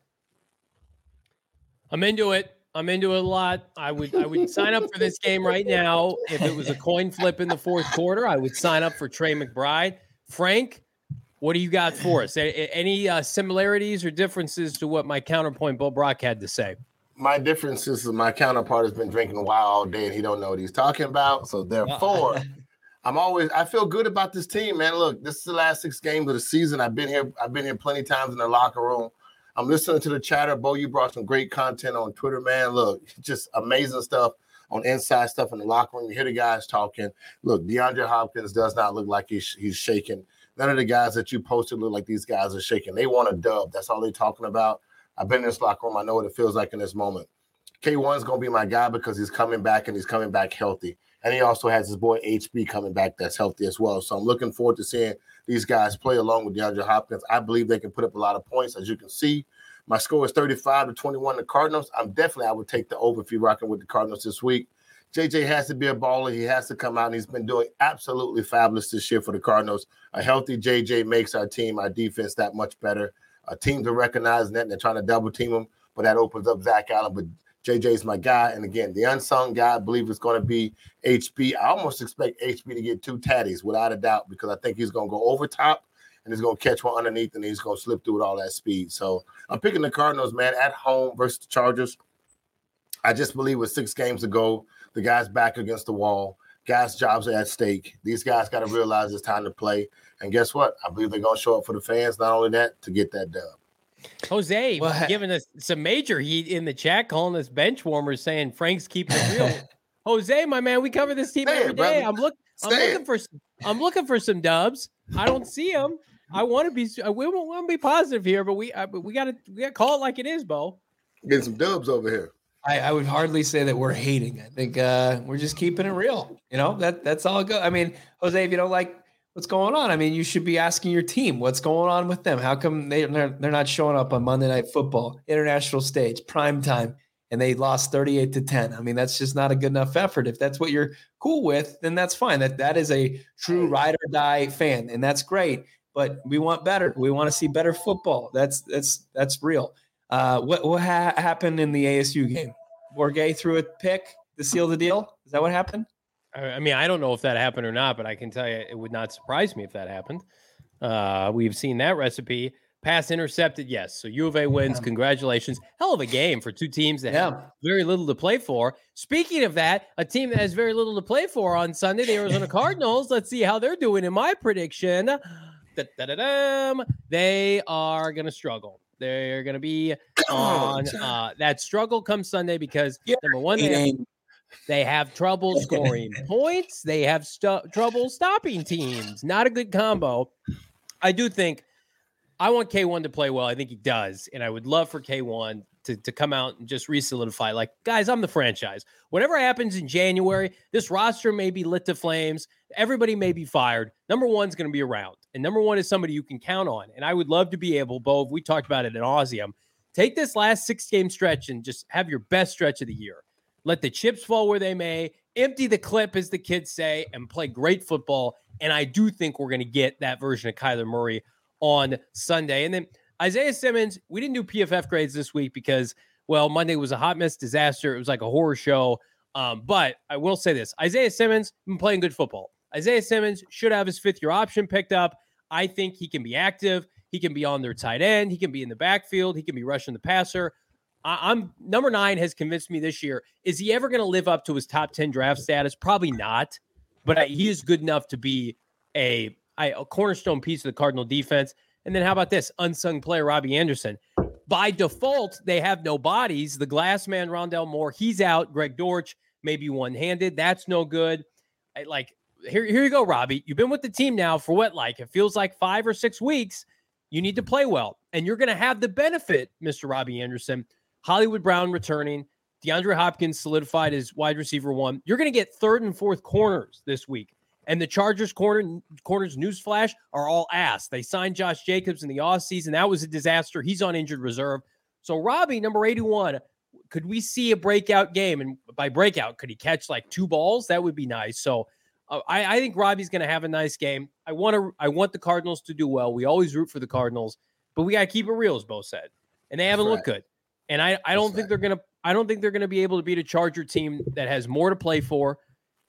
I'm into it. I'm into it a lot. I would I would sign up for this game right now. If it was a coin flip in the fourth quarter, I would sign up for Trey McBride. Frank, what do you got for us? Any uh, similarities or differences to what my counterpoint Bill Brock had to say? My difference is my counterpart has been drinking wine all day and he don't know what he's talking about. So therefore, *laughs* I'm always I feel good about this team, man. Look, this is the last six games of the season. I've been here. I've been here plenty times in the locker room. I'm listening to the chatter. Bo, you brought some great content on Twitter, man. Look, just amazing stuff on inside stuff in the locker room. You hear the guys talking. Look, DeAndre Hopkins does not look like he's he's shaking. None of the guys that you posted look like these guys are shaking. They want a dub. That's all they're talking about. I've been in this locker room. I know what it feels like in this moment. K1 is going to be my guy because he's coming back and he's coming back healthy. And he also has his boy HB coming back that's healthy as well. So I'm looking forward to seeing these guys play along with DeAndre Hopkins. I believe they can put up a lot of points, as you can see. My score is 35 to 21. The Cardinals. I'm definitely I would take the over if you're rocking with the Cardinals this week. JJ has to be a baller. He has to come out, and he's been doing absolutely fabulous this year for the Cardinals. A healthy JJ makes our team, our defense, that much better. Our teams are recognizing that, and they're trying to double team him, but that opens up Zach Allen. But JJ's my guy. And again, the unsung guy, I believe it's going to be HB. I almost expect HB to get two tatties without a doubt because I think he's going to go over top and he's going to catch one underneath and he's going to slip through with all that speed. So I'm picking the Cardinals, man, at home versus the Chargers. I just believe with six games to go, the guys back against the wall. Guys' jobs are at stake. These guys got to realize it's time to play. And guess what? I believe they're going to show up for the fans. Not only that, to get that dub. Jose well, giving us some major heat in the chat, calling us bench warmers, saying Frank's keeping it real. *laughs* Jose, my man, we cover this team Stay every it, day. I'm, look, I'm looking for I'm looking for some dubs. I don't see them. I want to be we want to be positive here, but we uh, we got to we got to call it like it is, Bo. Getting some dubs over here. I, I, would hardly say that we're hating. I think uh, we're just keeping it real. You know that that's all good. I mean, Jose, if you don't like what's going on, I mean, you should be asking your team what's going on with them. How come they they're, they're not showing up on Monday Night Football, international stage, prime time, and they lost thirty eight to ten? I mean, that's just not a good enough effort. If that's what you're cool with, then that's fine. That that is a true ride or die fan, and that's great. But we want better. We want to see better football. That's that's that's real. Uh, what what ha- happened in the ASU game? Bourguet threw a pick to seal the deal. Is that what happened? I mean, I don't know if that happened or not, but I can tell you it would not surprise me if that happened. Uh, we've seen that recipe. Pass intercepted, yes. So U of A wins. Yeah. Congratulations. Hell of a game for two teams that yeah. have very little to play for. Speaking of that, a team that has very little to play for on Sunday, the Arizona *laughs* Cardinals. Let's see how they're doing in my prediction. Da-da-da-dum. They are going to struggle. They're going to be on *laughs* uh, that struggle come Sunday because number one, they have, they have trouble scoring *laughs* points. They have stu- trouble stopping teams. Not a good combo. I do think I want K1 to play well. I think he does. And I would love for K1 to, to come out and just re-solidify. Like, guys, I'm the franchise. Whatever happens in January, this roster may be lit to flames. Everybody may be fired. Number one's going to be around. And number one is somebody you can count on. And I would love to be able, Bo, we talked about it in Ausium, take this last six game stretch and just have your best stretch of the year. Let the chips fall where they may, empty the clip, as the kids say, and play great football. And I do think we're going to get that version of Kyler Murray on Sunday. And then Isaiah Simmons, we didn't do PFF grades this week because, well, Monday was a hot mess disaster. It was like a horror show. Um, but I will say this Isaiah Simmons been playing good football. Isaiah Simmons should have his fifth year option picked up. I think he can be active. He can be on their tight end. He can be in the backfield. He can be rushing the passer. I, am number nine has convinced me this year. Is he ever going to live up to his top 10 draft status? Probably not, but he is good enough to be a, a cornerstone piece of the Cardinal defense. And then how about this unsung player, Robbie Anderson? By default, they have no bodies. The glass man, Rondale Moore, he's out. Greg Dortch, maybe one handed. That's no good. I, like here, here you go, Robbie. You've been with the team now for what, like it feels like five or six weeks. You need to play well, and you're going to have the benefit, Mr. Robbie Anderson. Hollywood Brown returning. DeAndre Hopkins solidified as wide receiver one. You're going to get third and fourth corners this week. And the Chargers corner corners newsflash are all ass. They signed Josh Jacobs in the offseason. That was a disaster. He's on injured reserve. So Robbie, number 81, could we see a breakout game? And by breakout, could he catch like two balls? That would be nice. So Oh, I, I think Robbie's going to have a nice game. I want to. I want the Cardinals to do well. We always root for the Cardinals, but we got to keep it real, as Bo said. And they haven't looked good. And I, I don't think they're going to. I don't think they're going to be able to beat a Charger team that has more to play for,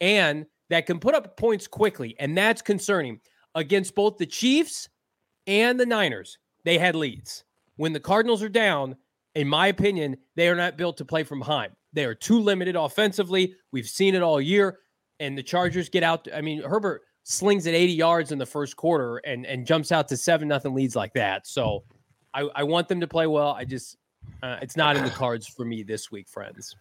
and that can put up points quickly, and that's concerning. Against both the Chiefs and the Niners, they had leads. When the Cardinals are down, in my opinion, they are not built to play from behind. They are too limited offensively. We've seen it all year. And the Chargers get out. I mean, Herbert slings at 80 yards in the first quarter and and jumps out to seven nothing leads like that. So I, I want them to play well. I just uh, it's not in the cards for me this week, friends.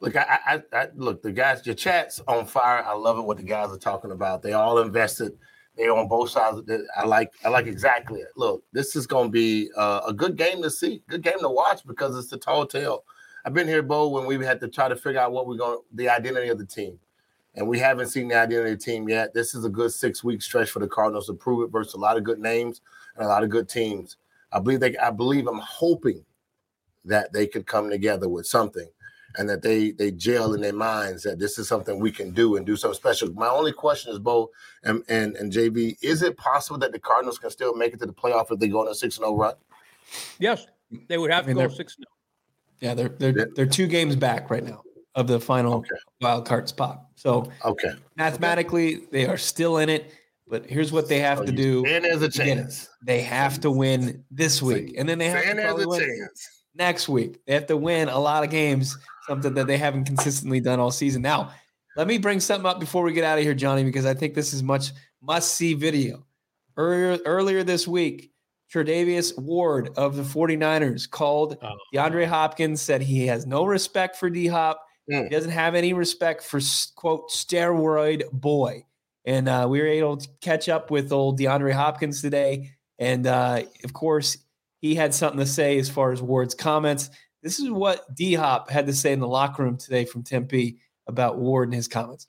Look, I, I, I, look the guys. Your chat's on fire. I love it. What the guys are talking about. They all invested. They're on both sides. I like. I like exactly it. Look, this is going to be uh, a good game to see. Good game to watch because it's the tall tale. I've been here, Bo, when we had to try to figure out what we're going, the identity of the team, and we haven't seen the identity of the team yet. This is a good six week stretch for the Cardinals to prove it versus a lot of good names and a lot of good teams. I believe they. I believe. I'm hoping that they could come together with something and that they they gel in their minds that this is something we can do and do something special. My only question is, Bo and and, and JB, is it possible that the Cardinals can still make it to the playoff if they go on a six and zero run? Yes, they would have I mean, to go six. Oh. Yeah, they're they're they're two games back right now of the final okay. wild card spot. So okay, mathematically okay. they are still in it. But here's what they have so to do. And there's a chance. They have to win this week, and then they have to win chance. next week. They have to win a lot of games something that they haven't consistently done all season. Now, let me bring something up before we get out of here, Johnny, because I think this is much must see video. Earlier, earlier this week, Tre'Davious Ward of the 49ers called oh. DeAndre Hopkins, said he has no respect for D Hop. Mm. He doesn't have any respect for, quote, steroid boy. And uh, we were able to catch up with old DeAndre Hopkins today. And uh, of course, he had something to say as far as Ward's comments. This is what D Hop had to say in the locker room today from Tempe about Ward and his comments.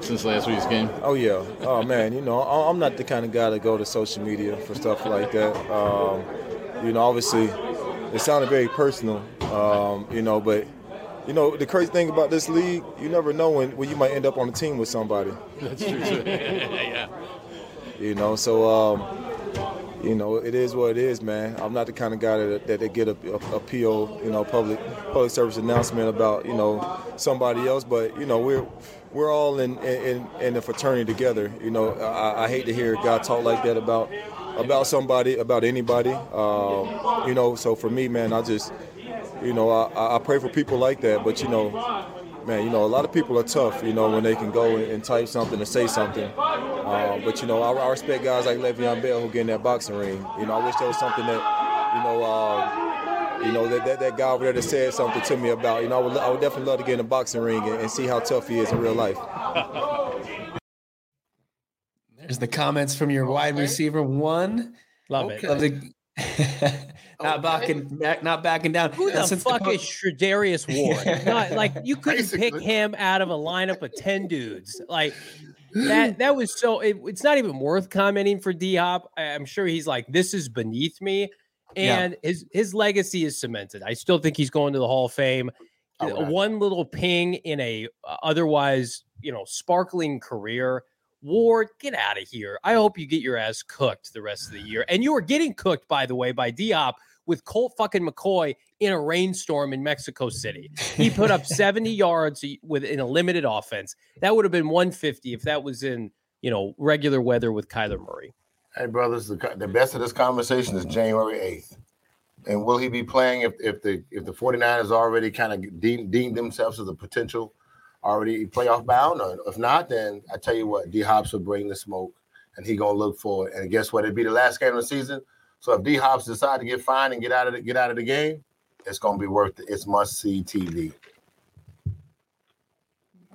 Since last week's game? Oh, yeah. Oh, man, you know, I'm not the kind of guy to go to social media for stuff like that. Um, you know, obviously, it sounded very personal, um, you know, but, you know, the crazy thing about this league, you never know when, when you might end up on a team with somebody. *laughs* That's true, *laughs* yeah. You know, so, um, you know, it is what it is, man. I'm not the kind of guy that, that they get a, a, a PO, you know, public public service announcement about, you know, somebody else. But you know, we're we're all in in, in the fraternity together. You know, I, I hate to hear God talk like that about about somebody, about anybody. Um, you know, so for me, man, I just, you know, I, I pray for people like that. But you know, man, you know, a lot of people are tough, you know, when they can go and, type something and say something. Uh, but, you know, I, I, respect guys like Le'Veon Bell who get in that boxing ring. You know, I wish there was something that, you know, uh, you know, that, that, that guy over there that said something to me about, you know, I would, I would definitely love to get in a boxing ring and, and see how tough he is in real life. There's the comments from your wide receiver one. Love okay. it. Love the *laughs* not okay. backing back, not backing down. Who the fuck the... is Tre'Davious Ward? *laughs* not, like you couldn't Basically. pick him out of a lineup of ten dudes. Like that. That was so. It, it's not even worth commenting for D Hop. I'm sure he's like, this is beneath me, and yeah. his his legacy is cemented. I still think he's going to the Hall of Fame. Oh, One little ping in a uh, otherwise, you know, sparkling career. Ward, get out of here. I hope you get your ass cooked the rest of the year. And you are getting cooked, by the way, by D Hop, with Colt fucking McCoy in a rainstorm in Mexico City. He put up *laughs* 70 yards within a limited offense. That would have been 150 if that was in, you know, regular weather with Kyler Murray. Hey, brothers, the, the best of this conversation is January 8th. And will he be playing if, if the if the 49ers already kind of deemed, deemed themselves as a potential already playoff bound? Or if not, then I tell you what, D Hops will bring the smoke and he gonna look for it. And guess what? It'd be the last game of the season. So if D Hops decide to get fined and get out of the, get out of the game, it's to be worth it. It's must see TV.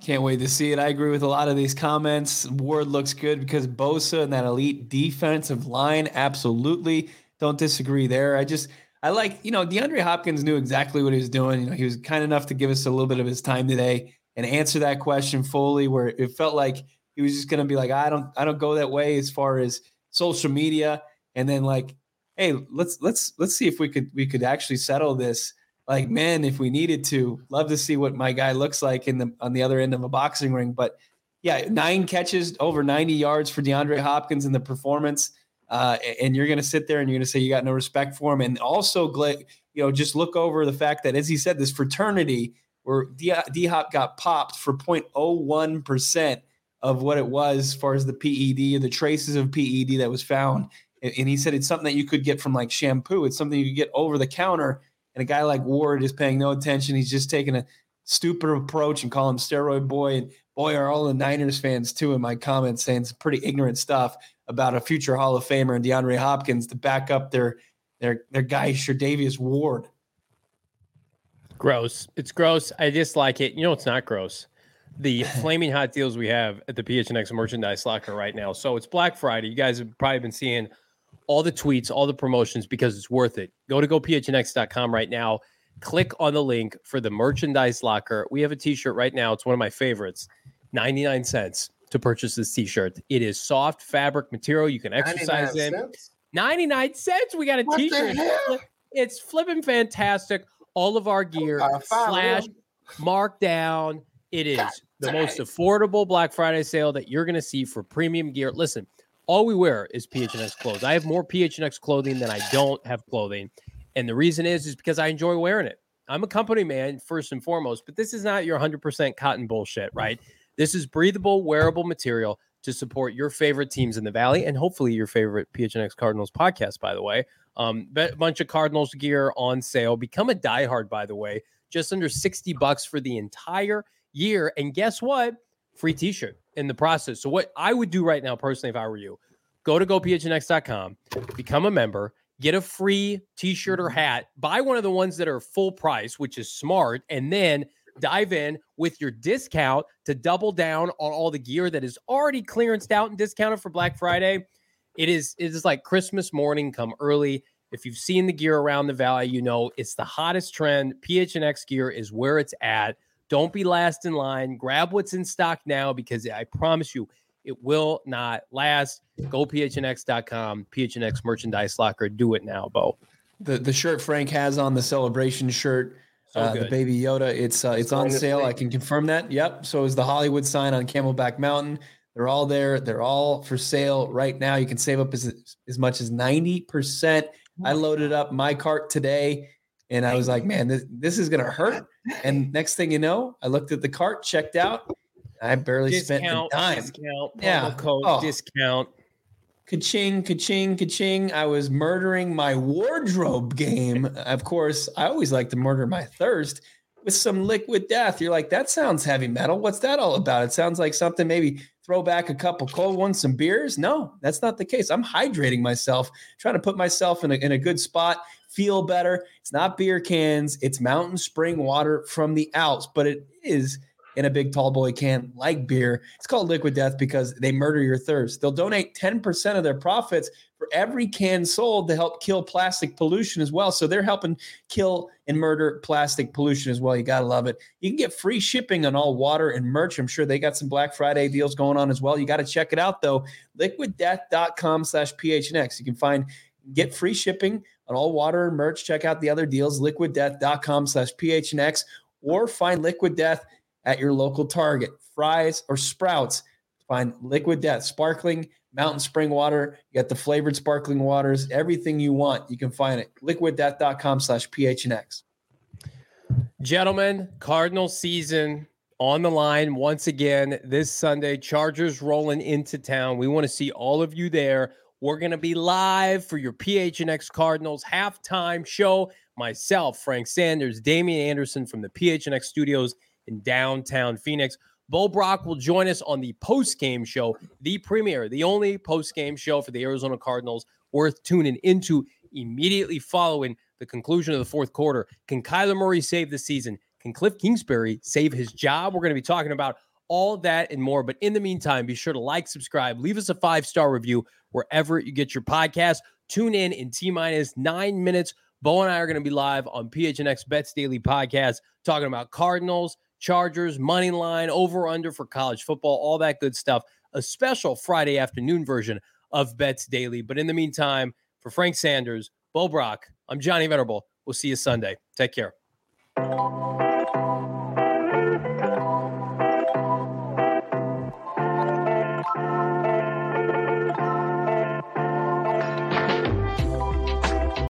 Can't wait to see it. I agree with a lot of these comments. Ward looks good because Bosa and that elite defensive line. Absolutely. Don't disagree there. I just, I like, you know, DeAndre Hopkins knew exactly what he was doing. You know, he was kind enough to give us a little bit of his time today and answer that question fully, where it felt like he was just going to be like, I don't, I don't go that way as far as social media. And then like, hey, let's let's let's see if we could we could actually settle this. Like, man, if we needed to, love to see what my guy looks like in the on the other end of a boxing ring. But yeah, nine catches, over 90 yards for DeAndre Hopkins in the performance. Uh, and you're going to sit there and you're going to say you got no respect for him. And also, you know, just look over the fact that, as he said, this fraternity where D Hop got popped for 0.01% of what it was as far as the PED, and the traces of PED that was found. And he said it's something that you could get from like shampoo. It's something you could get over the counter. And a guy like Ward is paying no attention. He's just taking a stupid approach and call him steroid boy. And boy, are all the Niners fans too in my comments saying some pretty ignorant stuff about a future Hall of Famer and DeAndre Hopkins to back up their their their guy Charvarius Ward. Gross. It's gross. I dislike it. You know, it's not gross. The *laughs* flaming hot deals we have at the PHNX merchandise locker right now. So it's Black Friday. You guys have probably been seeing all the tweets, all the promotions because it's worth it. Go to gophnx.com right now. Click on the link for the merchandise locker. We have a t-shirt right now. It's one of my favorites. 99 cents to purchase this t-shirt. It is soft fabric material you can exercise in. Cents? 99 cents. We got a what t-shirt. It's flipping fantastic. All of our gear slash markdown. It is God the most affordable Black Friday sale that you're going to see for premium gear. Listen, all we wear is PHNX clothes. I have more PHNX clothing than I don't have clothing. And the reason is, is because I enjoy wearing it. I'm a company man first and foremost, but this is not your 100% cotton bullshit, right? This is breathable, wearable material to support your favorite teams in the Valley and hopefully your favorite PHNX Cardinals podcast, by the way. Um, a bunch of Cardinals gear on sale. Become a diehard, by the way, just under 60 bucks for the entire year. And guess what? Free t shirt in the process. So, what I would do right now, personally, if I were you, go to gophnx.com, become a member, get a free t shirt or hat, buy one of the ones that are full price, which is smart, and then dive in with your discount to double down on all the gear that is already clearanced out and discounted for Black Friday. It is it is like Christmas morning come early. If you've seen the gear around the valley, you know it's the hottest trend. PHNX gear is where it's at. Don't be last in line. Grab what's in stock now because I promise you it will not last. Go phnx.com, PHNX merchandise locker. Do it now, Bo. The the shirt Frank has on the celebration shirt so uh, the baby Yoda. It's uh, it's on sale. I can confirm that. Yep. So is the Hollywood sign on Camelback Mountain. They're all there. They're all for sale right now. You can save up as as much as ninety percent. I loaded up my cart today, and I was like, man, this this is gonna hurt. And next thing you know, I looked at the cart, checked out. I barely discount, spent a dime. Discount, yeah, code, oh. discount ka-ching, ka-ching, ka-ching. I was murdering my wardrobe game. Of course, I always like to murder my thirst with some liquid death. You're like, that sounds heavy metal. What's that all about? It sounds like something maybe throw back a couple cold ones, some beers. No, that's not the case. I'm hydrating myself, trying to put myself in a, in a good spot, feel better. It's not beer cans, it's mountain spring water from the Alps, but it is – in a big tall boy can like beer. It's called Liquid Death because they murder your thirst. They'll donate 10% of their profits for every can sold to help kill plastic pollution as well. So they're helping kill and murder plastic pollution as well. You got to love it. You can get free shipping on all water and merch. I'm sure they got some Black Friday deals going on as well. You got to check it out though. Liquiddeath.com slash PHNX. You can find get free shipping on all water and merch. Check out the other deals, liquiddeath.com slash PHNX or find Liquid Death at your local Target. Fry's, or Sprouts. Find Liquid Death, sparkling mountain spring water. You got the flavored sparkling waters, everything you want. You can find it. Liquiddeath.com slash PHNX. Gentlemen, Cardinal season on the line once again this Sunday. Chargers rolling into town. We want to see all of you there. We're going to be live for your PHNX Cardinals halftime show. Myself, Frank Sanders, Damian Anderson from the PHNX studios in downtown Phoenix. Bo Brock will join us on the post game show, the premiere, the only post game show for the Arizona Cardinals worth tuning into immediately following the conclusion of the fourth quarter. Can Kyler Murray save the season? Can Kliff Kingsbury save his job? We're going to be talking about all that and more. But in the meantime, be sure to like, subscribe, leave us a five star review wherever you get your podcast. Tune in in T minus nine minutes. Bo and I are going to be live on PHNX Bets Daily Podcast talking about Cardinals Chargers, money line, over under for college football, all that good stuff. a special Friday afternoon version of Bets Daily. But in the meantime, for Frank Sanders, Bo Brock, I'm Johnny Venerable. We'll see you Sunday. Take care.